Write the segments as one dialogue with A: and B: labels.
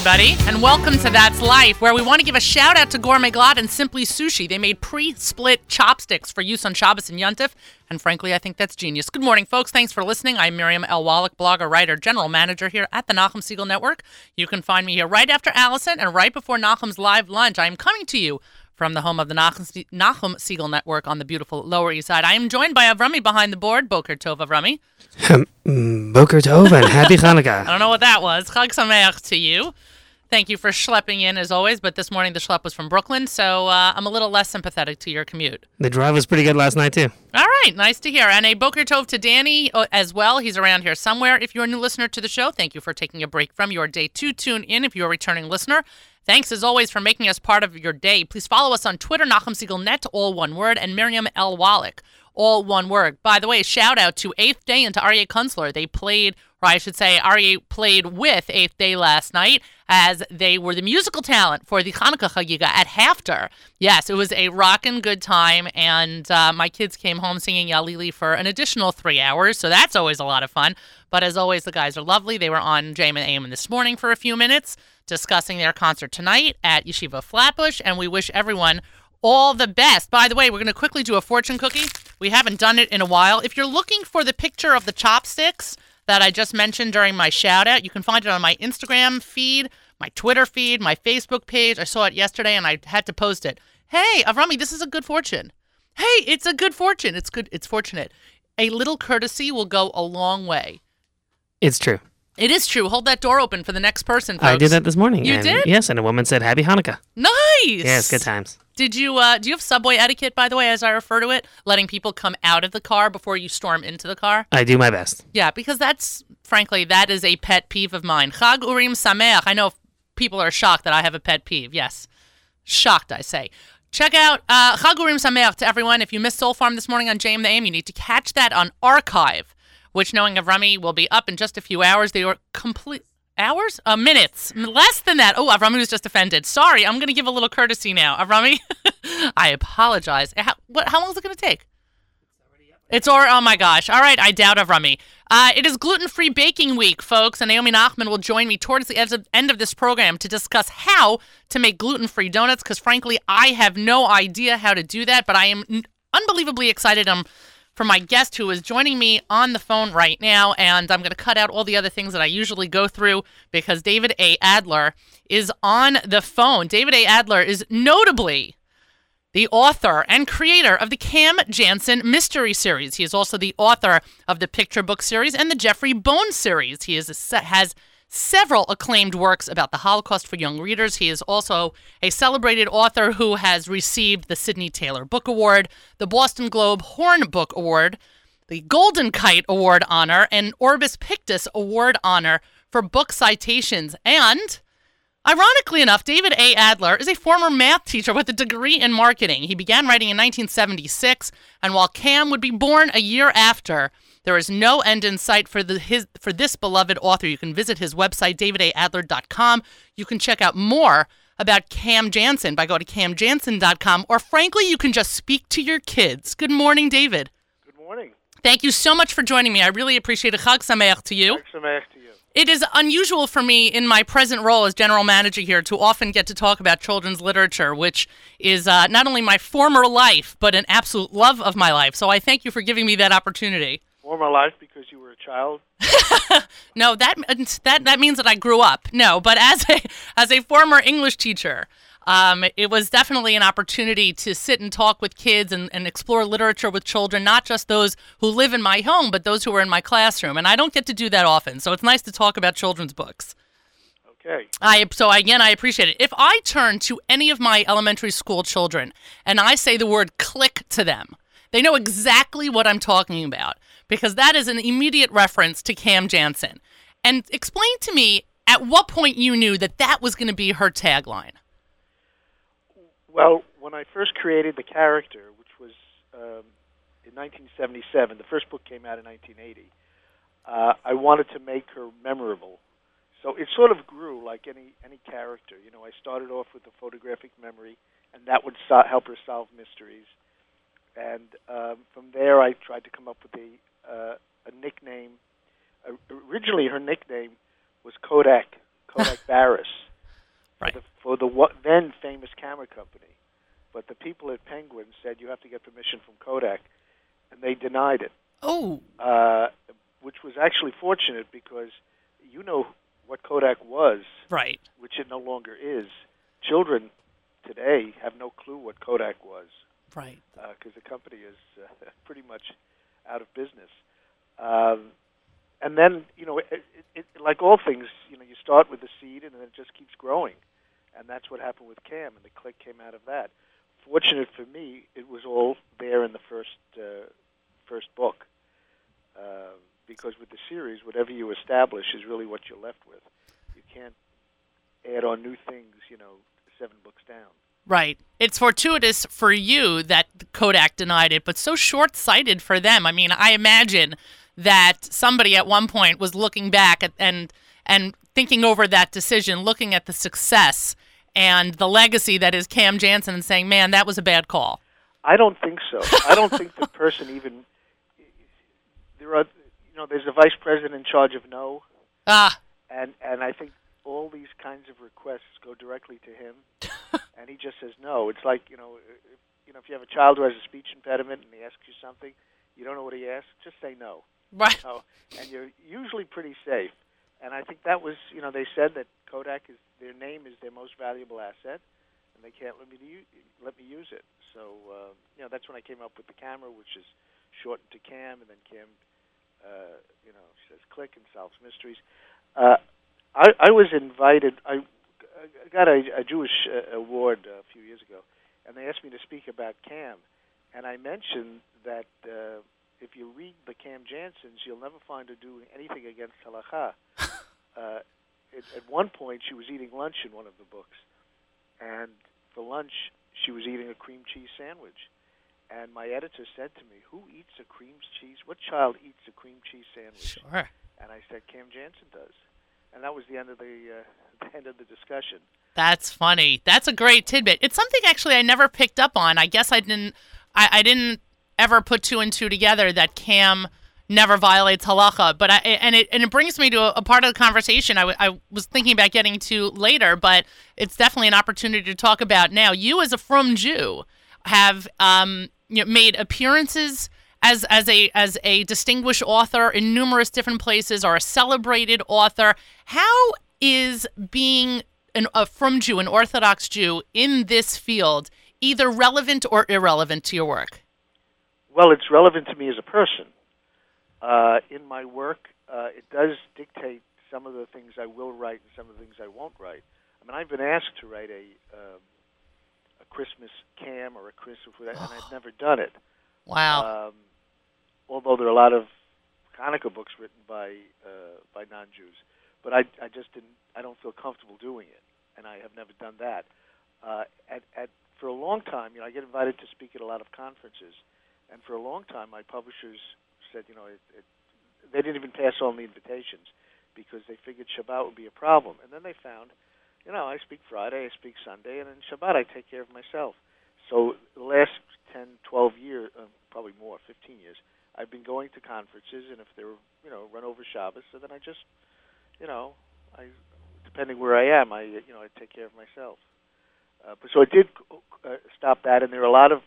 A: everybody, and welcome to That's Life, where we want to give a shout out to Gourmet Glatt and Simply Sushi. They made pre split chopsticks for use on Shabbos and Yontif, and frankly, I think that's genius. Good morning, folks. Thanks for listening. I'm Miriam L. Wallach, blogger, writer, general manager here at the Nachum Segal Network. You can find me here right after Allison and right before Nachum's live lunch. I am coming to you from the home of the Nachum, Nachum Segal Network on the beautiful Lower East Side. I am joined by Avrami behind the board. Boker Tov, Avrami.
B: Mm, Boker Tov and Happy
A: I don't know what that was. Chag Sameach to you. Thank you for schlepping in as always, but this morning the schlep was from Brooklyn, so uh, I'm a little less sympathetic to your commute.
B: The drive was pretty good last night too.
A: All right, nice to hear. And a Boker Tov to Danny uh, as well. He's around here somewhere. If you're a new listener to the show, thank you for taking a break from your day to tune in. If you're a returning listener, thanks as always for making us part of your day. Please follow us on Twitter, Nachum Segal Net, all one word, and Miriam L. Wallach, all one word. By the way, shout out to Eighth Day and to Aryeh Kunstler. They played, or I should say, Aryeh played with Eighth Day last night as they were the musical talent for the Hanukkah Chagiga at HAFTR. Yes, it was a rockin' good time, and uh, my kids came home singing Yalili for an additional three hours, so that's always a lot of fun. But as always, the guys are lovely. They were on JM and AM this morning for a few minutes discussing their concert tonight at Yeshiva Flatbush, and we wish everyone all the best. By the way, we're going to quickly do a fortune cookie. We haven't done it in a while. If you're looking for the picture of the chopsticks that I just mentioned during my shout out, you can find it on my Instagram feed, my Twitter feed, my Facebook page. I saw it yesterday and I had to post it. Hey, Avrami, this is a good fortune. Hey, it's a good fortune. It's good. It's fortunate. A little courtesy will go a long way.
B: It's true.
A: It is true. Hold that door open for the next person. Folks.
B: I did that this morning.
A: You
B: and-
A: did?
B: Yes, and a woman said Happy Hanukkah.
A: Nice.
B: Yes, good times.
A: Did you uh, do you have subway etiquette, by the way, as I refer to it, letting people come out of the car before you storm into the car?
B: I do my best.
A: Yeah, because that's frankly that is a pet peeve of mine. Chag Urim Sameach. I know people are shocked that I have a pet peeve. Yes, shocked, I say. Check out uh, Chag Urim Sameach to everyone. If you missed Soul Farm this morning on JM the AM, you need to catch that on archive, which knowing Avrami will be up in just a few hours. They were complete hours, uh, minutes, less than that. Oh, Avrami was just offended. Sorry, I'm going to give a little courtesy now. Avrami, I apologize. How, what, how long is it going to take? It's already up. It's or oh my gosh! All right, I doubt Avrami. Uh, it is gluten-free baking week, folks, and Naomi Nachman will join me towards the end of, this program to discuss how to make gluten-free donuts. Because frankly, I have no idea how to do that, but I am unbelievably excited. Um, for my guest who is joining me on the phone right now, and I'm going to cut out all the other things that I usually go through because David A. Adler is on the phone. David A. Adler is notably the author and creator of the Cam Jansen Mystery Series. He is also the author of the Picture Book series and the Jeffrey Bones series. He is a, has several acclaimed works about the Holocaust for young readers. He is also a celebrated author who has received the Sidney Taylor Book Award, the Boston Globe Horn Book Award, the Golden Kite Award honor, and Orbis Pictus Award honor for book citations. And Ironically enough, David A. Adler is a former math teacher with a degree in marketing. He began writing in 1976, and while Cam would be born a year after, there is no end in sight for the his for this beloved author. You can visit his website davidadler.com. You can check out more about Cam Jansen by going to camjansen.com, or frankly, you can just speak to your kids. Good morning, David.
C: Good morning.
A: Thank you so much for joining me. I really appreciate it. Chag Sameach to you.
C: So much to you.
A: It is unusual for me in my present role as general manager here to often get to talk about children's literature, which is uh, not only my former life, but an absolute love of my life. So I thank you for giving me that opportunity.
C: Former life because you were a child.
A: No, that that that means that I grew up. No, but as a as a former English teacher, um, it was definitely an opportunity to sit and talk with kids and, and explore literature with children, not just those who live in my home, but those who are in my classroom. And I don't get to do that often, so it's nice to talk about children's books.
C: Okay.
A: I so again I appreciate it. If I turn to any of my elementary school children and I say the word click to them, they know exactly what I'm talking about because that is an immediate reference to Cam Jansen. And explain to me at what point you knew that that was going to be her tagline.
C: Well, when I first created the character, which was um, in 1977, the first book came out in 1980. Uh, I wanted to make her memorable, so it sort of grew like any any character. You know, I started off with a photographic memory, and that would so- help her solve mysteries. And um, from there, I tried to come up with a uh, a nickname. Uh, originally, her nickname was Kodak Kodak Barris.
A: Right.
C: for the, for the then famous camera company. But the people at Penguin said you have to get permission from Kodak, and they denied it,
A: Oh,
C: uh, which was actually fortunate because you know what Kodak was,
A: right.
C: which it no longer is. Children today have no clue what Kodak was
A: Right.
C: because the company is uh, pretty much out of business. Um, and then, you know, it, it, it, like all things, you know, you start with the seed and then it just keeps growing, and that's what happened with Cam, and the click came out of that. Fortunate for me, it was all there in the first uh, first book, uh, because with the series, whatever you establish is really what you're left with. You can't add on new things, you know, seven books down.
A: Right. It's fortuitous for you that Kodak denied it, but so short sighted for them. I mean, I imagine that somebody at one point was looking back at, and and thinking over that decision, looking at the success and the legacy that is Cam Jansen and saying, Man, that was a bad call.
C: I don't think so. I don't think the person even there are you know there's a vice president in charge of no
A: Ah,
C: and and I think all these kinds of requests go directly to him and he just says no. It's like, you know, if, you know if you have a child who has a speech impediment and he asks you something, you don't know what he asks, just say no.
A: right.
C: So, and you're usually pretty safe. And I think that was, you know, they said that Kodak is their name is their most valuable asset, and they can't let me let me use it. So, uh, you know, that's when I came up with the camera, which is shortened to Cam, and then Cam, uh, you know, says click and solves mysteries. Uh, I, I was invited. I got a, a Jewish uh, award a few years ago, and they asked me to speak about Cam, and I mentioned that. Uh, if you read the Cam Jansens, you'll never find her doing anything against halacha. uh, at, at one point, she was eating lunch in one of the books, and for lunch, she was eating a cream cheese sandwich. And my editor said to me, "Who eats a cream cheese? What child eats a cream cheese sandwich?"
A: Sure.
C: And I said, "Cam Jansen does." And that was the end of the, uh, the end of the discussion.
A: That's funny. That's a great tidbit. It's something actually I never picked up on. I guess I didn't. I, I didn't ever put two and two together that Cam never violates halacha. But I and it and it brings me to a, a part of the conversation I, w- I was thinking about getting to later, but it's definitely an opportunity to talk about now. You as a frum Jew have um, you know, made appearances as as a as a distinguished author in numerous different places, or a celebrated author. How is being an, a frum Jew, an Orthodox Jew in this field, either relevant or irrelevant to your work?
C: Well, it's relevant to me as a person. Uh, in my work, uh, it does dictate some of the things I will write and some of the things I won't write. I mean, I've been asked to write a um, a Christmas cam or a Christmas, and I've never done it.
A: Wow.
C: Um, although there are a lot of Hanukkah books written by uh, by non-Jews, but I I just didn't I don't feel comfortable doing it, and I have never done that. Uh, at, at for a long time, you know, I get invited to speak at a lot of conferences, and for a long time, my publishers said, you know, it, it, they didn't even pass on the invitations because they figured Shabbat would be a problem, and then they found, you know, I speak Friday, I speak Sunday, and then Shabbat I take care of myself. So the last 10, 12 years, uh, probably more, 15 years, I've been going to conferences, and if they're, you know, run over Shabbos, so then I just, you know, I, depending where I am, I, you know, I take care of myself. Uh, but so I did uh, stop that, and there are a lot of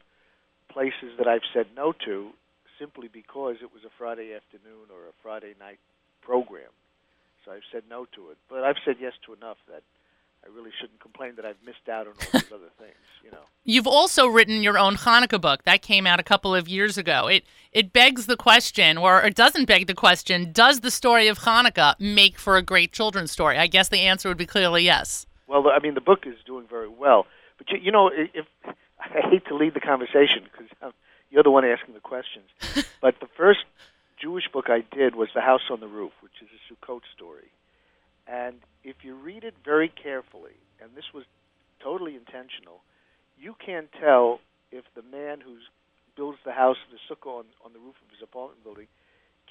C: places that I've said no to simply because it was a Friday afternoon or a Friday night program. So I've said no to it, but I've said yes to enough that I really shouldn't complain that I've missed out on all these other things. You know.
A: You've also written your own Hanukkah book that came out a couple of years ago. It it begs the question, or it doesn't beg the question: Does the story of Hanukkah make for a great children's story? I guess the answer would be clearly yes.
C: Well, I mean, the book is doing very well, but you, you know, if I hate to lead the conversation because you're the one asking the questions, but the first Jewish book I did was The House on the Roof, which is a Sukkot story, and if you read it very carefully, and this was totally intentional, you can tell if the man who builds the house, of the sukkah on, on the roof of his apartment building,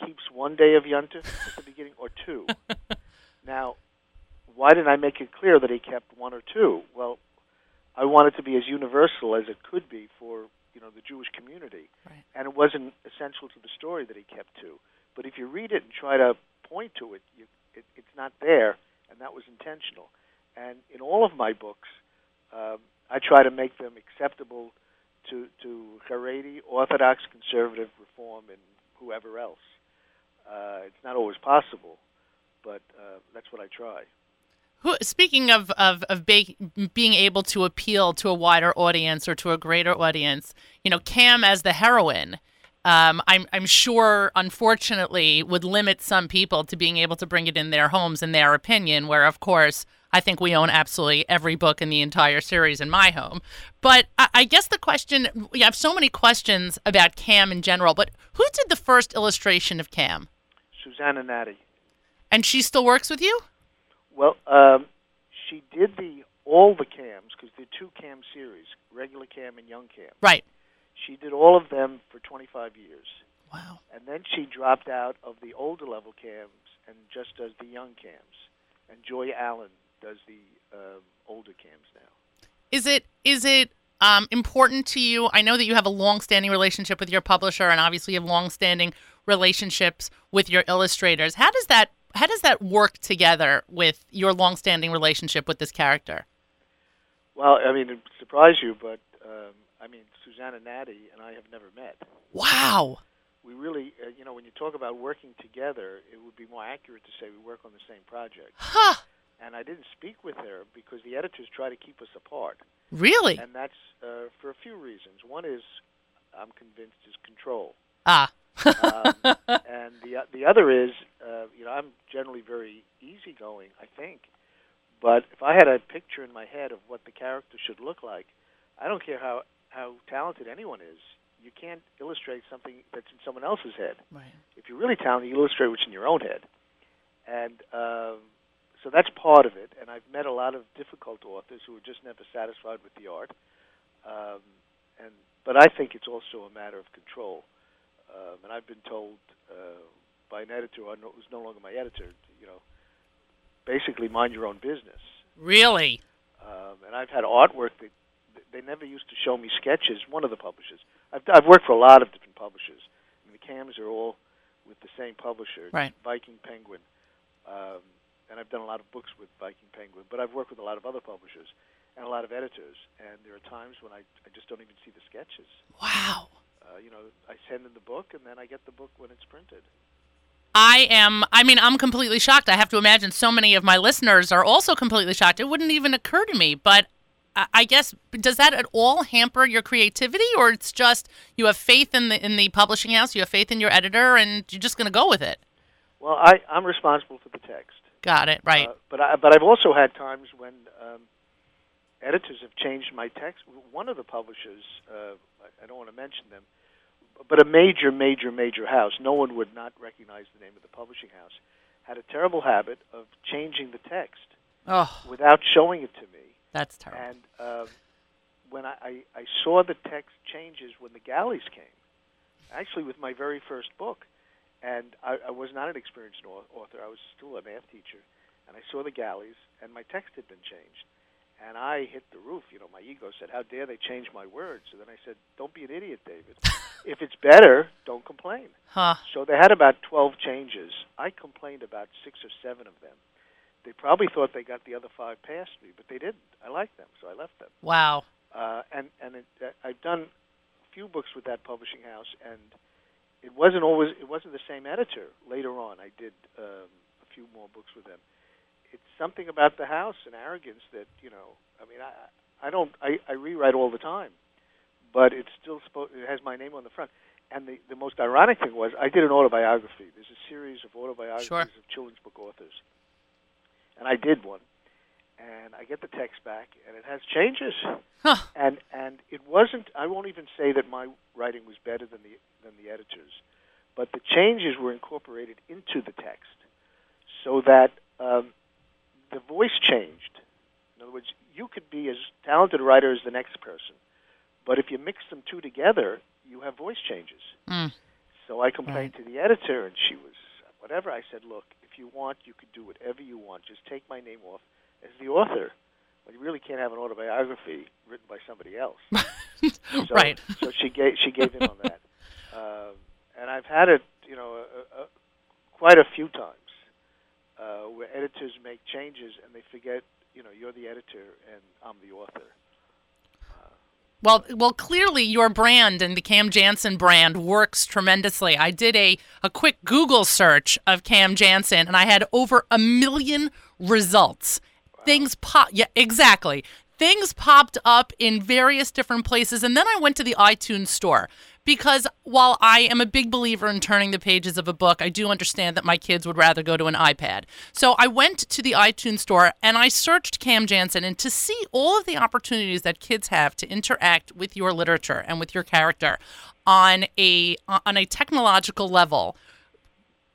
C: keeps one day of Yontif at the beginning or two. now, why didn't I make it clear that he kept one or two? Well, I wanted to be as universal as it could be for you know the Jewish community,
A: Right.
C: and it wasn't essential to the story that he kept two. But if you read it and try to point to it, you, it it's not there, and that was intentional. and in all of my books, um, I try to make them acceptable to to Haredi, Orthodox, Conservative, Reform, and whoever else. Uh, it's not always possible, but uh, that's what I try.
A: Who, speaking of of of ba- being able to appeal to a wider audience or to a greater audience, you know, Cam as the heroine, um, I'm I'm sure, unfortunately, would limit some people to being able to bring it in their homes in their opinion. Where, of course, I think we own absolutely every book in the entire series in my home. But I, I guess the question we have so many questions about Cam in general. But who did the first illustration of Cam?
C: Susanna Natti.
A: And she still works with you?
C: Well, um, she did the all the cams because there are two cam series, regular cam and young cam.
A: Right.
C: She did all of them for 25 years,
A: Wow.
C: and then she dropped out of the older level cams and just does the young cams. And Joy Allen does the um, older cams now.
A: Is it is it um, important to you? I know that you have a long-standing relationship with your publisher, and obviously you have long-standing relationships with your illustrators. How does that how does that work together with your long-standing relationship with this character?
C: Well, I mean, it would surprise you, but um, I mean, Susanna Natti and I have never met.
A: Wow.
C: We really, uh, you know, when you talk about working together, it would be more accurate to say we work on the same project.
A: Huh.
C: And I didn't speak with her because the editors try to keep us apart.
A: Really?
C: And that's uh, for a few reasons. One is I'm convinced is control.
A: Ah.
C: Um, and the o- the other is, uh, you know, I'm generally very easygoing, I think. But if I had a picture in my head of what the character should look like, I don't care how how talented anyone is. You can't illustrate something that's in someone else's head.
A: right.
C: If you're really talented, you illustrate what's in your own head. And um, so that's part of it. And I've met a lot of difficult authors who are just never satisfied with the art. Um, and but I think it's also a matter of control. Um, and I've been told uh, by an editor who's no longer my editor, you know, basically mind your own business.
A: Really?
C: Um, and I've had artwork that they never used to show me sketches. One of the publishers. I've, I've worked for a lot of different publishers. And the cams are all with the same publisher,
A: Right.
C: Viking Penguin. Um, and I've done a lot of books with Viking Penguin, but I've worked with a lot of other publishers and a lot of editors. And there are times when I, I just don't even see the sketches.
A: Wow.
C: Uh, you know, I send in the book, and then I get the book when it's printed.
A: I am I mean I'm completely shocked. I have to imagine so many of my listeners are also completely shocked. It wouldn't even occur to me, but I- guess does that at all hamper your creativity or it's just you have faith in the in the publishing house, you have faith in your editor and you're just going to go with it.
C: Well, I, I'm responsible for the text.
A: Got it. Right.
C: Uh, but I, but I've also had times when um, editors have changed my text. One of the publishers, uh, I, I don't want to mention them, but a major, major, major house. No one would not recognize the name of the publishing house. Had a terrible habit of changing the text
A: oh,
C: without showing it to me.
A: That's terrible.
C: And um, when I, I, I saw the text changes when the galleys came, actually with my very first book, and I, I was not an experienced author. I was still a math teacher, and I saw the galleys, and my text had been changed, and I hit the roof. You know, my ego said, "How dare they change my words?" And then I said, "Don't be an idiot, David. if it's better, don't complain."
A: Huh.
C: So they had about 12 changes. I complained about six or seven of them. They probably thought they got the other five past me, but they didn't. I liked them, so I left them.
A: Wow.
C: Uh, and and it, uh, I've done a few books with that publishing house, and it wasn't always it wasn't the same editor. Later on, I did um, a few more books with them. It's something about the house and arrogance that you know. I mean, I I don't I, I rewrite all the time, but it's still supposed it has my name on the front. And the the most ironic thing was I did an autobiography. There's a series of autobiographies
A: Sure.
C: of children's book authors, and I did one. And I get the text back, and it has changes
A: Huh.
C: and and it wasn't I won't even say that my writing was better than the than the editors, but the changes were incorporated into the text, so that um, the voice changed. In other words, you could be as talented a writer as the next person, but if you mix them two together, you have voice changes.
A: Mm.
C: So I complained to the editor, and she was whatever. I said, look, you want, you could do whatever you want. Just take my name off as the author. But you really can't have an autobiography written by somebody else. So,
A: right.
C: so she gave she gave in on that, um, and I've had it, you know, a, a, quite a few times uh, where editors make changes and they forget you know, you're the editor and I'm the author.
A: Well, well, clearly your brand and the Cam Jansen brand works tremendously. I did a, a quick Google search of Cam Jansen and I had over a million results. Things pop, yeah, exactly. Things popped up in various different places, and then I went to the iTunes store because while I am a big believer in turning the pages of a book, I do understand that my kids would rather go to an iPad. So I went to the iTunes store and I searched Cam Jansen and to see all of the opportunities that kids have to interact with your literature and with your character on a on a technological level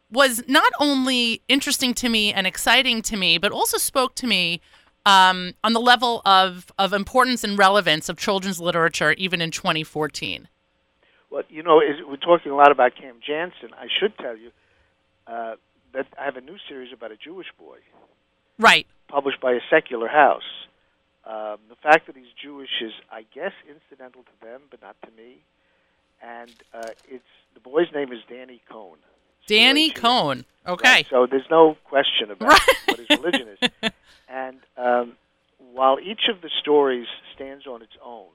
A: was not only interesting to me and exciting to me, but also spoke to me um, on the level of, of importance and relevance of children's literature, even in 2014.
C: Well, you know, is, we're talking a lot about Cam Jansen. I should tell you uh, that I have a new series about a Jewish boy
A: Right.
C: published by a secular house. Um, the fact that he's Jewish is, I guess, incidental to them, but not to me. And uh, it's the boy's name is Danny Cohn.
A: Danny
C: C-O-H-N.
A: Cohn. Okay.
C: Right, so there's no question about
A: Right.
C: what his religion is. And um, while each of the stories stands on its own,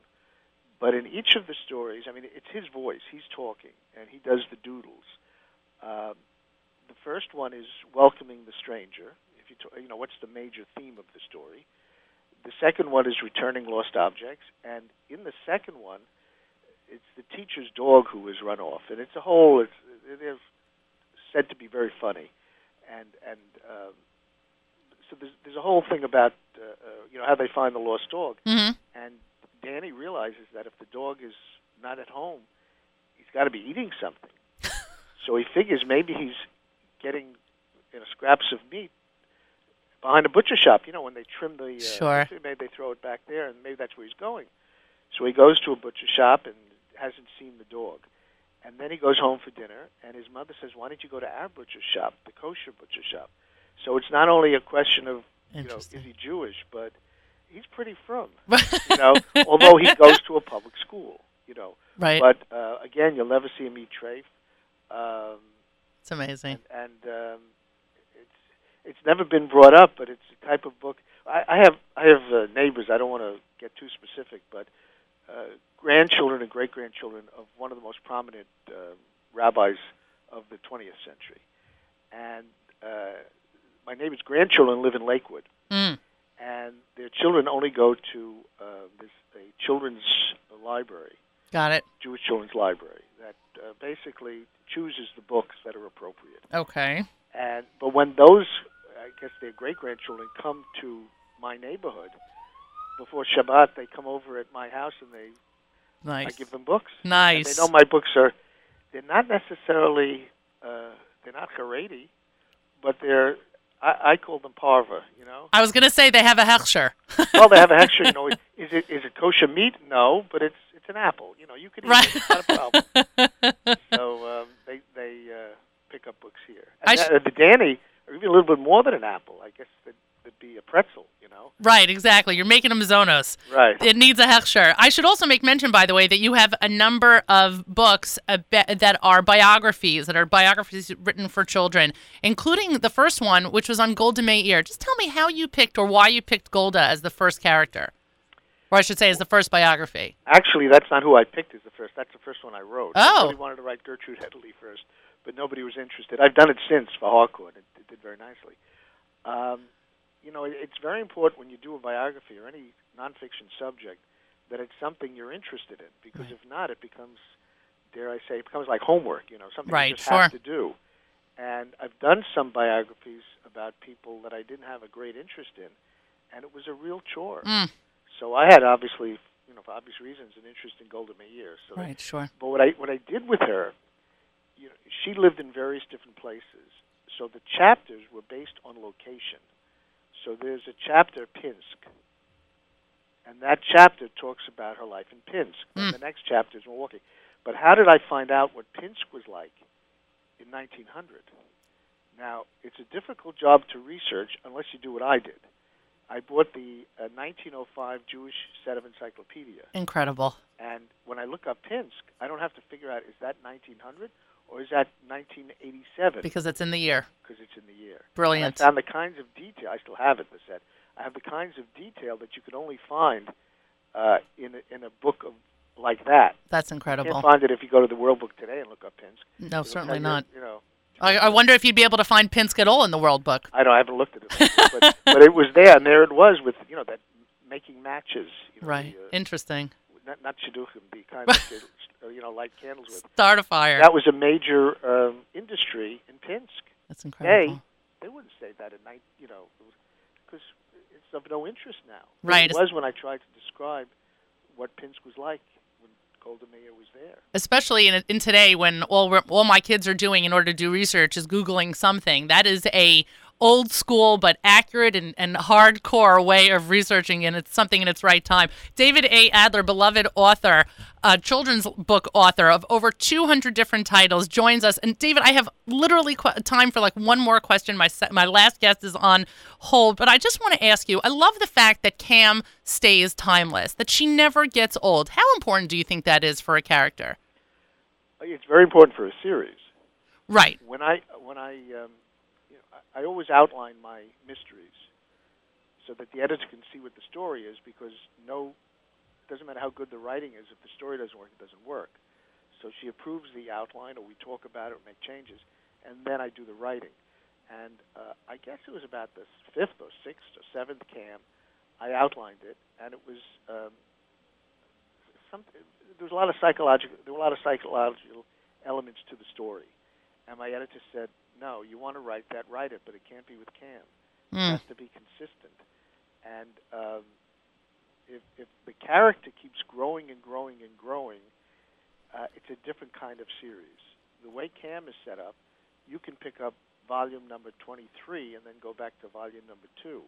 C: but in each of the stories, I mean, it's his voice. He's talking, and he does the doodles. Um, the first one is welcoming the stranger. If you, t- you know, what's the major theme of the story? The second one is returning lost objects, and in the second one, it's the teacher's dog who is run off, and it's a whole. It's it is said to be very funny, and and um, so there's there's a whole thing about uh, uh, you know how they find the lost dog,
A: hmm
C: and Danny realizes that if the dog is not at home, he's got to be eating something. so he figures maybe he's getting you know scraps of meat behind a butcher shop. You know when they trim the uh,
A: Sure.
C: maybe they throw it back there, and maybe that's where he's going. So he goes to a butcher shop and hasn't seen the dog. And then he goes home for dinner, and his mother says, "Why don't you go to our butcher shop, the kosher butcher shop?" So it's not only a question of you know is he Jewish, but he's pretty frum. You know, although he goes to a public school. You know,
A: right.
C: but uh, again, you'll never see him eat treif. Um,
A: it's amazing.
C: and um, it's it's never been brought up, but it's a type of book. I, I have I have uh, neighbors. I don't want to get too specific, but uh, grandchildren and great grandchildren of one of the most prominent uh, rabbis of the 20th century, and uh, my neighbors' grandchildren live in Lakewood,
A: Mm.
C: And their children only go to uh, this a children's library.
A: Got it.
C: Jewish Children's Library that uh, basically chooses the books that are appropriate.
A: Okay.
C: And but when those, I guess their great grandchildren come to my neighborhood before Shabbat, they come over at my house and they I give them books. And
A: Nice.
C: they know my books are they're not necessarily uh, they're not Haredi, but they're I, I call them parva. You know,
A: I was going to say they have a Hechsher.
C: well they have a Hechsher. You know, is it is it kosher meat? No, but it's it's an apple. You know, you can eat
A: Right.
C: it. It's not a problem. so um, they they uh, pick up books here.
A: I
C: And
A: sh-
C: uh, the Danny, or even a little bit more than an apple. I guess that would be a pretzel. You know,
A: right, exactly. You're making them Zonos.
C: right?
A: It needs a Hechsher. I should also make mention, by the way, that you have a number of books that are biographies, that are biographies written for children, including the first one, which was on Golda Meir. Just tell me how you picked or why you picked Golda as the first character. Or I should say, as the first biography.
C: Actually, that's not who I picked as the first. That's the first one I wrote.
A: Oh.
C: Somebody wanted to write Gertrude Hedley first, but nobody was interested. I've done it since for Harcourt. It, it did very nicely. Um, you know, it, it's very important when you do a biography or any nonfiction subject that it's something you're interested in, because
A: Right.
C: if not, it becomes, dare I say, it becomes like homework. You know, something
A: Right,
C: you just
A: sure.
C: have to do. And I've done some biographies about people that I didn't have a great interest in, and it was a real chore.
A: Mm,
C: So I had obviously, you know, for obvious reasons, an interest in Golda Meir. So,
A: right, sure.
C: but what I what I did with her, you know, she lived in various different places. So the chapters were based on location. So there's a chapter Pinsk, and that chapter talks about her life in Pinsk.
A: Mm.
C: And the next chapter is Milwaukee. But how did I find out what Pinsk was like in 1900? Now it's a difficult job to research unless you do what I did. I bought the uh, 1905 Jewish set of encyclopedia.
A: Incredible.
C: And when I look up Pinsk, I don't have to figure out is that 1900 or is that 1987
A: Because it's in the year.
C: because it's in the year. And I
A: Brilliant.
C: found the kinds of detail. I still have it. The set. I have the kinds of detail that you could only find uh, in a, in a book of like that.
A: That's
C: You
A: incredible.
C: can't find it if you go to the World Book today and look up Pinsk.
A: No,
C: It'll
A: certainly
C: you,
A: not.
C: You know,
A: I, I wonder if you'd be able to find Pinsk at all in the World Book.
C: I don't. I haven't looked at it, but, but it was there, and there it was with you know that making matches. You know,
A: Right.
C: The, uh,
A: Interesting.
C: Not not shidduchim, the kind that they, uh, you know light candles with.
A: Start a fire.
C: That was a major um, industry in Pinsk.
A: That's incredible.
C: They wouldn't say that at night, you know, because it's of no interest now.
A: Right.
C: It was when I tried to describe what Pinsk was like when Golda Meir was there.
A: especially in, in today when all all my kids are doing in order to do research is googling something that is a old school but accurate and, and hardcore way of researching and it's something in its right time. David a. Adler beloved author uh, children's book author of over 200 different titles joins us. And david i have literally qu- time for like one more question. My, se- my last guest is on hold but i just want to ask you i love the fact that cam stays timeless that she never gets old. How important do you think that is for a character?
C: It's very important for a series.
A: Right.
C: When I when I um, I, always outline my mysteries so that the editor can see what the story is because no doesn't matter how good the writing is if the story doesn't work it doesn't work. So she approves the outline or we talk about it or make changes and then I do the writing. And uh, I guess it was about the fifth or sixth or seventh cam I outlined it and it was um, some, there was a lot of psychological there were a lot of psychological elements to the story. And my editor said, "No, you want to write that, write it, but it can't be with Cam. It
A: Mm.
C: has to be consistent." And um, if if the character keeps growing and growing and growing, uh, it's a different kind of series. The way Cam is set up, you can pick up volume number 23 and then go back to volume number two.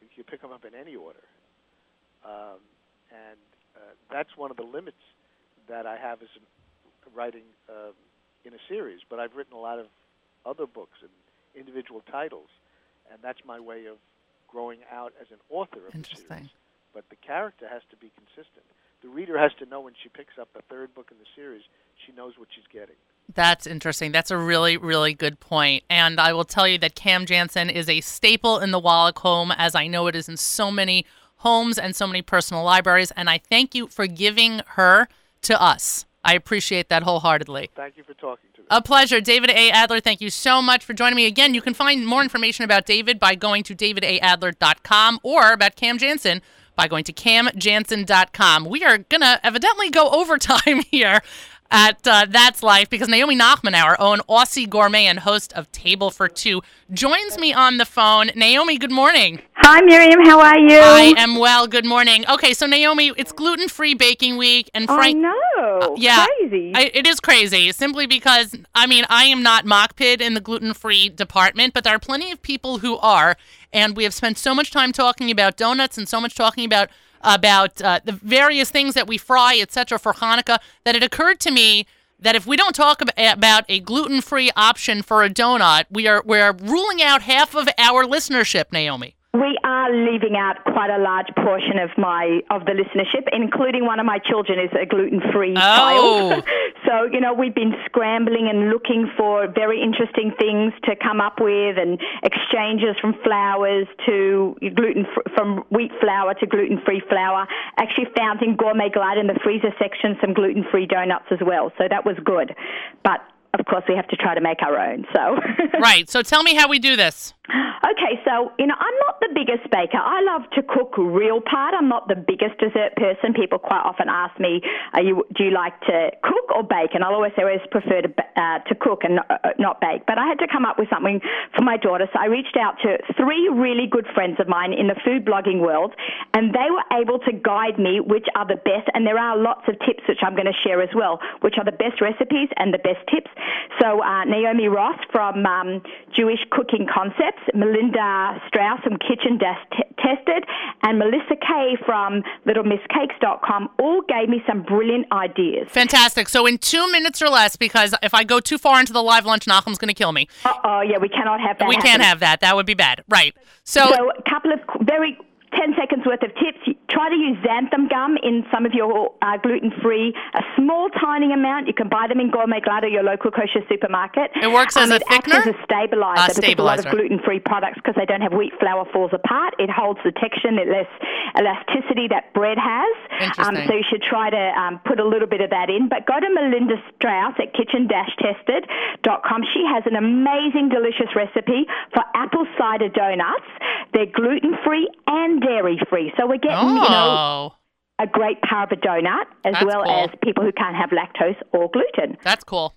C: You can pick them up in any order, um, and uh, that's one of the limits that I have as a, writing um, in a series. But I've written a lot of other books and individual titles, and that's my way of growing out as an author of the
A: Interesting.
C: series. But the character has to be consistent. The reader has to know when she picks up the third book in the series, she knows what she's getting.
A: That's interesting. That's a really, really good point. And I will tell you that Cam Jansen is a staple in the Wallach home, as I know it is in so many homes and so many personal libraries. And I thank you for giving her to us. I appreciate that wholeheartedly.
C: Thank you for talking to me.
A: A pleasure. David A. Adler, thank you so much for joining me again. You can find more information about David by going to davidaadler.com or about Cam Jansen by going to camjansen.com. We are going to evidently go overtime here at uh, That's Life because Naomi Nachman, our own Aussie gourmet and host of Table for Two, joins me on the phone. Naomi, good morning.
D: Hi, Miriam. How are you?
A: I am well. Good morning. Okay, so Naomi, it's gluten free baking week, and
D: I
A: Frank.
D: know.
A: yeah,
D: Crazy.
A: I, it is crazy simply because I mean I am not makpid in the gluten free department, but there are plenty of people who are, and we have spent so much time talking about donuts and so much talking about about uh, the various things that we fry, etc. for Hanukkah that it occurred to me that if we don't talk about a gluten free option for a donut, we are we're ruling out half of our listenership, Naomi.
D: We are leaving out quite a large portion of my of the listenership, including one of my children is a gluten-free
A: Oh.
D: child. so you know we've been scrambling and looking for very interesting things to come up with, and exchanges from flours to gluten from wheat flour to gluten-free flour. Actually found in Gourmet Glatt in the freezer section some gluten-free donuts as well. So that was good, but. Of course, we have to try to make our own. So,
A: Right. So tell me how we do this.
D: Okay, so you know, I'm not the biggest baker. I love to cook real part. I'm not the biggest dessert person. People quite often ask me, "Are you? Do you like to cook or bake?" And I'll always say I always prefer to uh, to cook and not, uh, not bake. But I had to come up with something for my daughter, so I reached out to three really good friends of mine in the food blogging world, and they were able to guide me which are the best. And there are lots of tips which I'm going to share as well, which are the best recipes and the best tips. So uh, Naomi Ross from um, Jewish Cooking Concepts, Melinda Strauss from Kitchen Desk T- Tested, and Melissa Kay from LittleMissCakes.com all gave me some brilliant ideas.
A: Fantastic. So in two minutes or less, because if I go too far into the live lunch, Nachum's going to kill me.
D: Oh yeah, we cannot have that.
A: we
D: happen.
A: can't have that. That would be bad. Right. So,
D: So a couple of very 10 seconds worth of tips. Try to use xanthan gum in some of your uh, gluten-free, a small, tiny amount. You can buy them in Gourmet Glatt or your local kosher supermarket.
A: It works as
D: um,
A: a
D: it acts as a stabilizer.
A: Ah,
D: because a lot of gluten-free products, because they don't have wheat flour, falls apart. It holds the texture it less elasticity that bread has. Um, so you should try to um, put a little bit of that in. But go to Melinda Strauss at kitchen-tested.com. She has an amazing, delicious recipe for apple cider donuts. They're gluten-free and dairy-free. So we're getting, you know,
A: Oh,
D: a great power of a donut as
A: That's
D: well
A: cool.
D: as people who can't have lactose or gluten.
A: that's cool.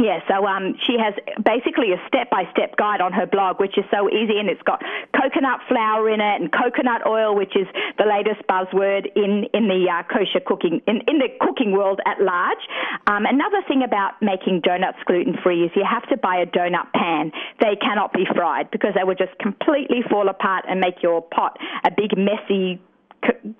D: Yeah, so um, she has basically a step-by-step guide on her blog, which is so easy, and it's got coconut flour in it and coconut oil, which is the latest buzzword in in the uh, kosher cooking in, in the cooking world at large. Um, another thing about making donuts gluten-free is you have to buy a donut pan. They cannot be fried because they will just completely fall apart and make your pot a big messy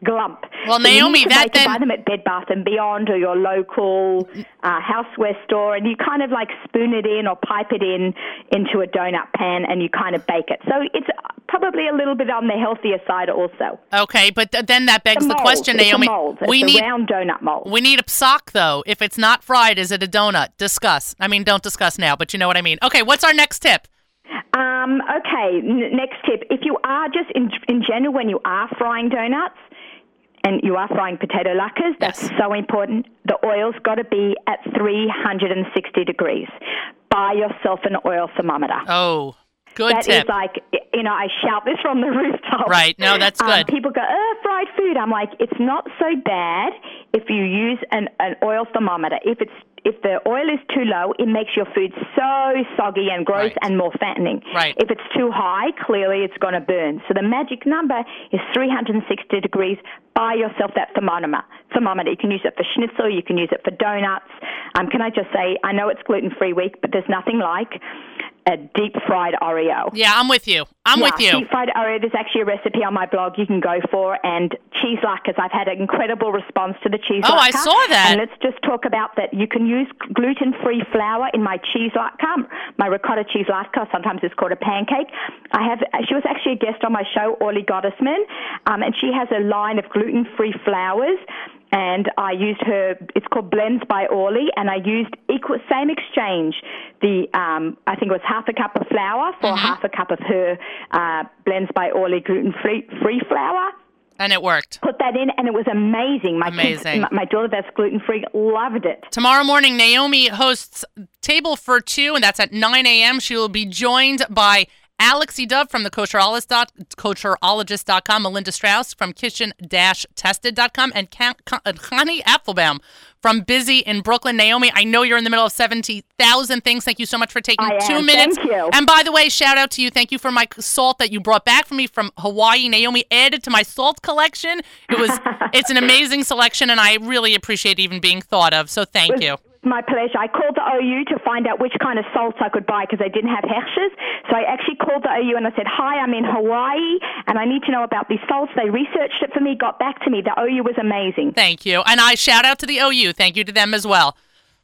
D: glump.
A: Well,
D: So you
A: Naomi,
D: to
A: that then-
D: buy them at Bed Bath and Beyond or your local uh, houseware store, and you kind of like spoon it in or pipe it in into a donut pan, and you kind of bake it. So it's probably a little bit on the healthier side also.
A: Okay, but th- then that begs
D: The
A: question,
D: it's
A: Naomi.
D: A mold. It's
A: We
D: a
A: need
D: round donut mold.
A: we need a sock though. If it's not fried, is it a donut? Discuss. I mean, don't discuss now, but you know what I mean. Okay, what's our next tip?
D: Um, okay, n- next tip. If you are just in, in general, when you are frying donuts and you are frying potato latkes, that's
A: Yes.
D: so important. The oil's got to be at 360 degrees. Buy yourself an oil thermometer.
A: Oh, good
D: That
A: tip.
D: is like, you know, I shout this from the rooftop.
A: Right. No, that's
D: Um,
A: good.
D: people go, oh, fried food. I'm like, it's not so bad if you use an, an oil thermometer. If it's if the oil is too low, it makes your food so soggy and gross
A: Right.
D: and more fattening.
A: Right.
D: If it's too high, clearly it's going to burn. So the magic number is 360 degrees. Buy yourself that thermometer. Thermometer. You can use it for schnitzel. You can use it for donuts. Um, can I just say, I know it's gluten free week, but there's nothing like a deep fried Oreo.
A: yeah, I'm with you. I'm
D: Yeah,
A: with you.
D: Deep fried Oreo. There's actually a recipe on my blog you can go for, and cheese latkes. I've had an incredible response to the cheese
A: Oh, I saw that.
D: And let's just talk about that. You can use gluten-free flour in my cheese latke, my ricotta cheese latke. Sometimes it's called a pancake. I have. She was actually a guest on my show, Orly Gottesman, um, and she has a line of gluten-free flours. And I used her. It's called Blends by Orly, and I used equal same exchange. The um, I think it was half a cup of flour for
A: Mm-hmm.
D: half a cup of her uh, Blends by Orly gluten-free free flour
A: And it worked.
D: put that in, and it was amazing. My
A: Amazing.
D: kids, my, my daughter that's gluten free, loved it.
A: Tomorrow morning, Naomi hosts Table for Two, and that's at 9 a.m. She will be joined by Alex E. Dove from the kosherologist.com, Melinda Strauss from kitchen-tested.com, and uh, Chanie Apfelbaum from Busy in Brooklyn. Naomi, I know you're in the middle of 70,000 things. Thank you so much for taking
D: I
A: two
D: am.
A: minutes.
D: Thank you.
A: And by the way, shout out to you. Thank you for my salt that you brought back for me from Hawaii. Naomi added to my salt collection. It was it's an amazing selection and I really appreciate even being thought of. So thank you.
D: My pleasure. I called the OU to find out which kind of salts I could buy because they didn't have Hechshers. So I actually called the OU and I said, Hi, I'm in Hawaii and I need to know about these salts. They researched it for me, got back to me. The OU was amazing.
A: Thank you. And I shout out to the OU. Thank you to them as well.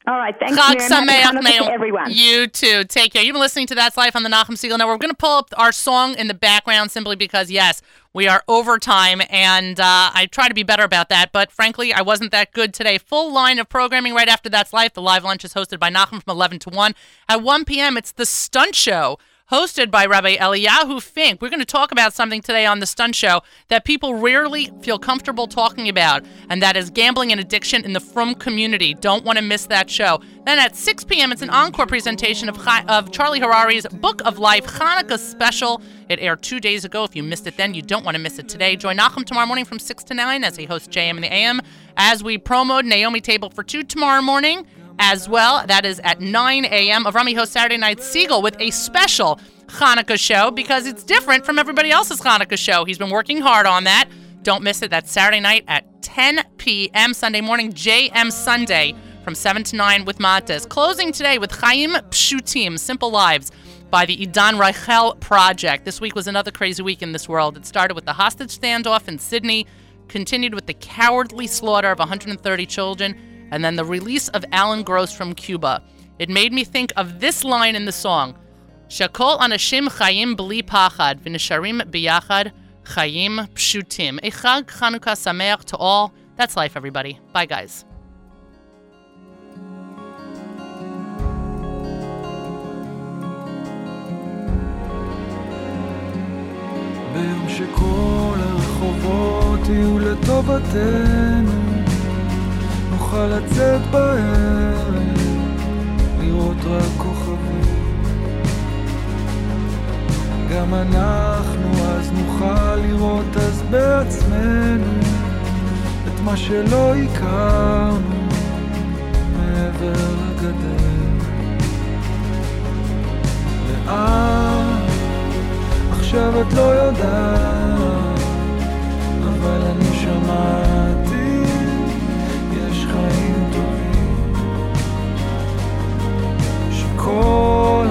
D: All right. Thanks, Miriam. Happy
A: Sameach,
D: Hanukkah
A: Naomi.
D: to everyone.
A: You too. Take care. You've been listening to That's Life on the Nachum Segal Network. We're going to pull up our song in the background simply because, yes, we are over time, and uh, I try to be better about that. But frankly, I wasn't that good today. Full line of programming right after That's Life. The live lunch is hosted by Nachum from 11 to 1. At 1 p.m., it's The Stunt Show hosted by Rabbi Eliyahu Fink. We're going to talk about something today on the Stunt Show that people rarely feel comfortable talking about, and that is gambling and addiction in the Frum community. Don't want to miss that show. Then at 6 p.m., it's an encore presentation of, of Charlie Harary's Book of Life Hanukkah special. It aired two days ago. If you missed it then, you don't want to miss it today. Join Nachum tomorrow morning from 6 to 9 as he hosts JM in the AM. As we promote Naomi Table for Two tomorrow morning as well. That is at 9 a.m. Avrami hosts Saturday Night Segal with a special Hanukkah show because it's different from everybody else's Hanukkah show. He's been working hard on that. Don't miss it. That's Saturday night at 10 p.m. Sunday morning, JM Sunday from 7 to 9 with Matas. Closing today with Chaim Pshutim, Simple Lives by the Idan Raichel Project. This week was another crazy week in this world. It started with the hostage standoff in Sydney, continued with the cowardly slaughter of 130 children, and then the release of Alan Gross from Cuba. It made me think of this line in the song Shakol anashim chayim b'li pachad v'nisharim biyachad Chaim Pshutim. A Chag Chanukah Sameach to all. That's life, everybody. Bye, guys.
E: ביום שכל הרחובות יהיו לטובתנו, נוכל לצאת בערב, לראות רק כוכבים. גם אנחנו אז נוכל לראות אז בעצמנו את מה שלא הכרנו מעבר לגדר. לאן עכשיו את לא יודעת, אבל אני שמעתי, amor.